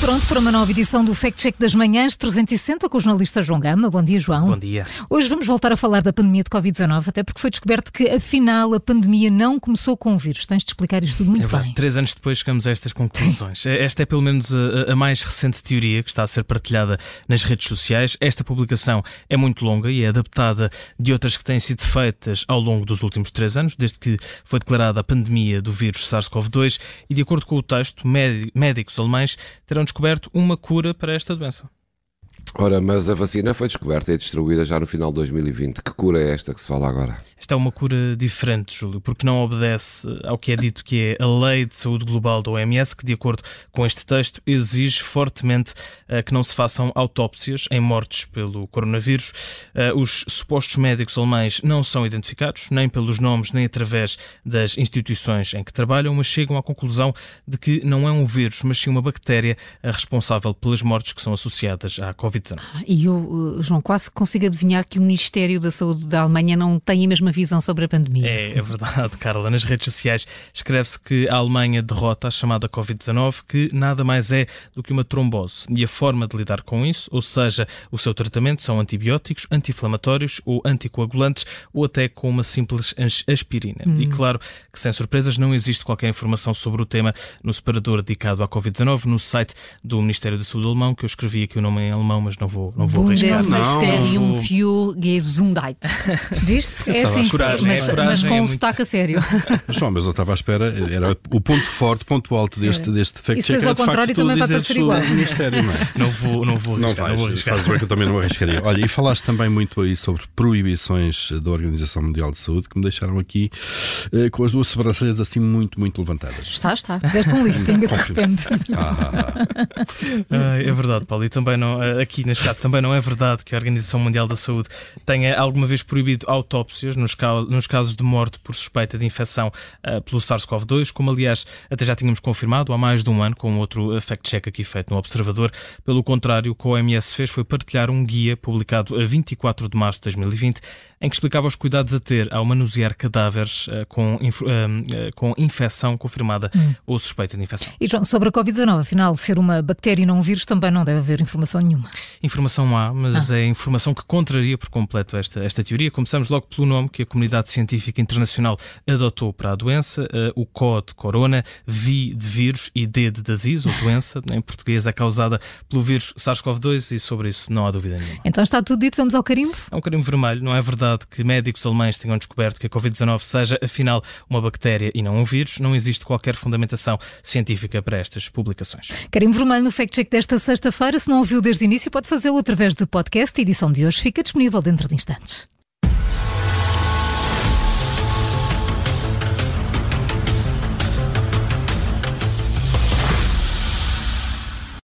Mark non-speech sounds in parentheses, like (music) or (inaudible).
pronto para uma nova edição do Fact Check das Manhãs 360 com o jornalista João Gama. Bom dia, João. Bom dia. Hoje vamos voltar a falar da pandemia de Covid-19, até porque foi descoberto que, afinal, a pandemia não começou com o vírus. Tens de explicar isto tudo muito é verdade. bem. Três anos depois chegamos a estas conclusões. Esta é pelo menos a, a, mais recente teoria que está a ser partilhada nas redes sociais. Esta publicação é muito longa e é adaptada de outras que têm sido feitas ao longo dos últimos três anos, desde que foi declarada a pandemia do vírus SARS-CoV-2 e, de acordo com o texto, médicos alemães terão descoberto uma cura para esta doença. Ora, mas a vacina foi descoberta e distribuída já no final de 2020. Que cura é esta que se fala agora? Esta é uma cura diferente, Júlio, porque não obedece ao que é dito que é a Lei de Saúde Global da OMS, que, de acordo com este texto, exige fortemente uh, que não se façam autópsias em mortes pelo coronavírus. Uh, os supostos médicos alemães não são identificados, nem pelos nomes, nem através das instituições em que trabalham, mas chegam à conclusão de que não é um vírus, mas sim uma bactéria responsável pelas mortes que são associadas à Covid-19. E eu, João, quase consigo adivinhar que o Ministério da Saúde da Alemanha não tem a mesma visão sobre a pandemia. É, é verdade, Carla. Nas redes sociais escreve-se que a Alemanha derrota a chamada Covid-19, que nada mais é do que uma trombose. E a forma de lidar com isso, ou seja, o seu tratamento são antibióticos, anti-inflamatórios ou anticoagulantes, ou até com uma simples aspirina. Hum. E claro que, sem surpresas, não existe qualquer informação sobre o tema no separador dedicado à Covid-19 no site do Ministério da Saúde alemão, que eu escrevi aqui o nome em alemão, mas não vou, não vou arriscar. Bundesministerium für Gesundheit. (laughs) Viste? É assim, coragem, mas, é, mas com é um muito... sotaque a sério. (laughs) João, mas eu estava à espera, era o ponto forte, ponto alto deste, é. deste fact-check. Se ao contrário, também vai parecer igual. Ministério, não, é? (laughs) não vou, não vou arriscar. Não, vais, não vou arriscar. Fazes bem que eu também não arriscaria. Olha, e falaste também muito aí sobre proibições da Organização Mundial de Saúde que me deixaram aqui eh, com as duas sobrancelhas assim muito, muito levantadas. Está, está. Fizeste um lifting de repente. Ah, ah, é verdade, Paulo. E também não, eh, aqui neste caso, também não é verdade que a Organização Mundial da Saúde tenha alguma vez proibido autópsias nos casos de morte por suspeita de infecção uh, pelo SARS-CoV-2, como aliás até já tínhamos confirmado há mais de um ano com outro fact-check aqui feito no Observador. Pelo contrário, o que a OMS fez foi partilhar um guia publicado a 24 de março de 2020 em que explicava os cuidados a ter ao manusear cadáveres uh, com, com infecção confirmada hum. ou suspeita de infecção. E João, sobre a Covid-19, afinal, ser uma bactéria e não um vírus, também não deve haver informação nenhuma. Informação há, mas ah. é informação que contraria por completo esta, esta teoria. Começamos logo pelo nome que a comunidade científica internacional adotou para a doença, uh, o COD corona, V de vírus e D de disease, ou doença, em português é causada pelo vírus SARS-CoV-2 e sobre isso não há dúvida nenhuma. Então está tudo dito, vamos ao carimbo? É um carimbo vermelho, não é verdade que médicos alemães tenham descoberto que a Covid-19 seja, afinal, uma bactéria e não um vírus, não existe qualquer fundamentação científica para estas publicações. Carimbo Vermelho no Fact Check desta sexta-feira. Se não ouviu desde o início, pode fazê-lo através do podcast. A edição de hoje fica disponível dentro de instantes.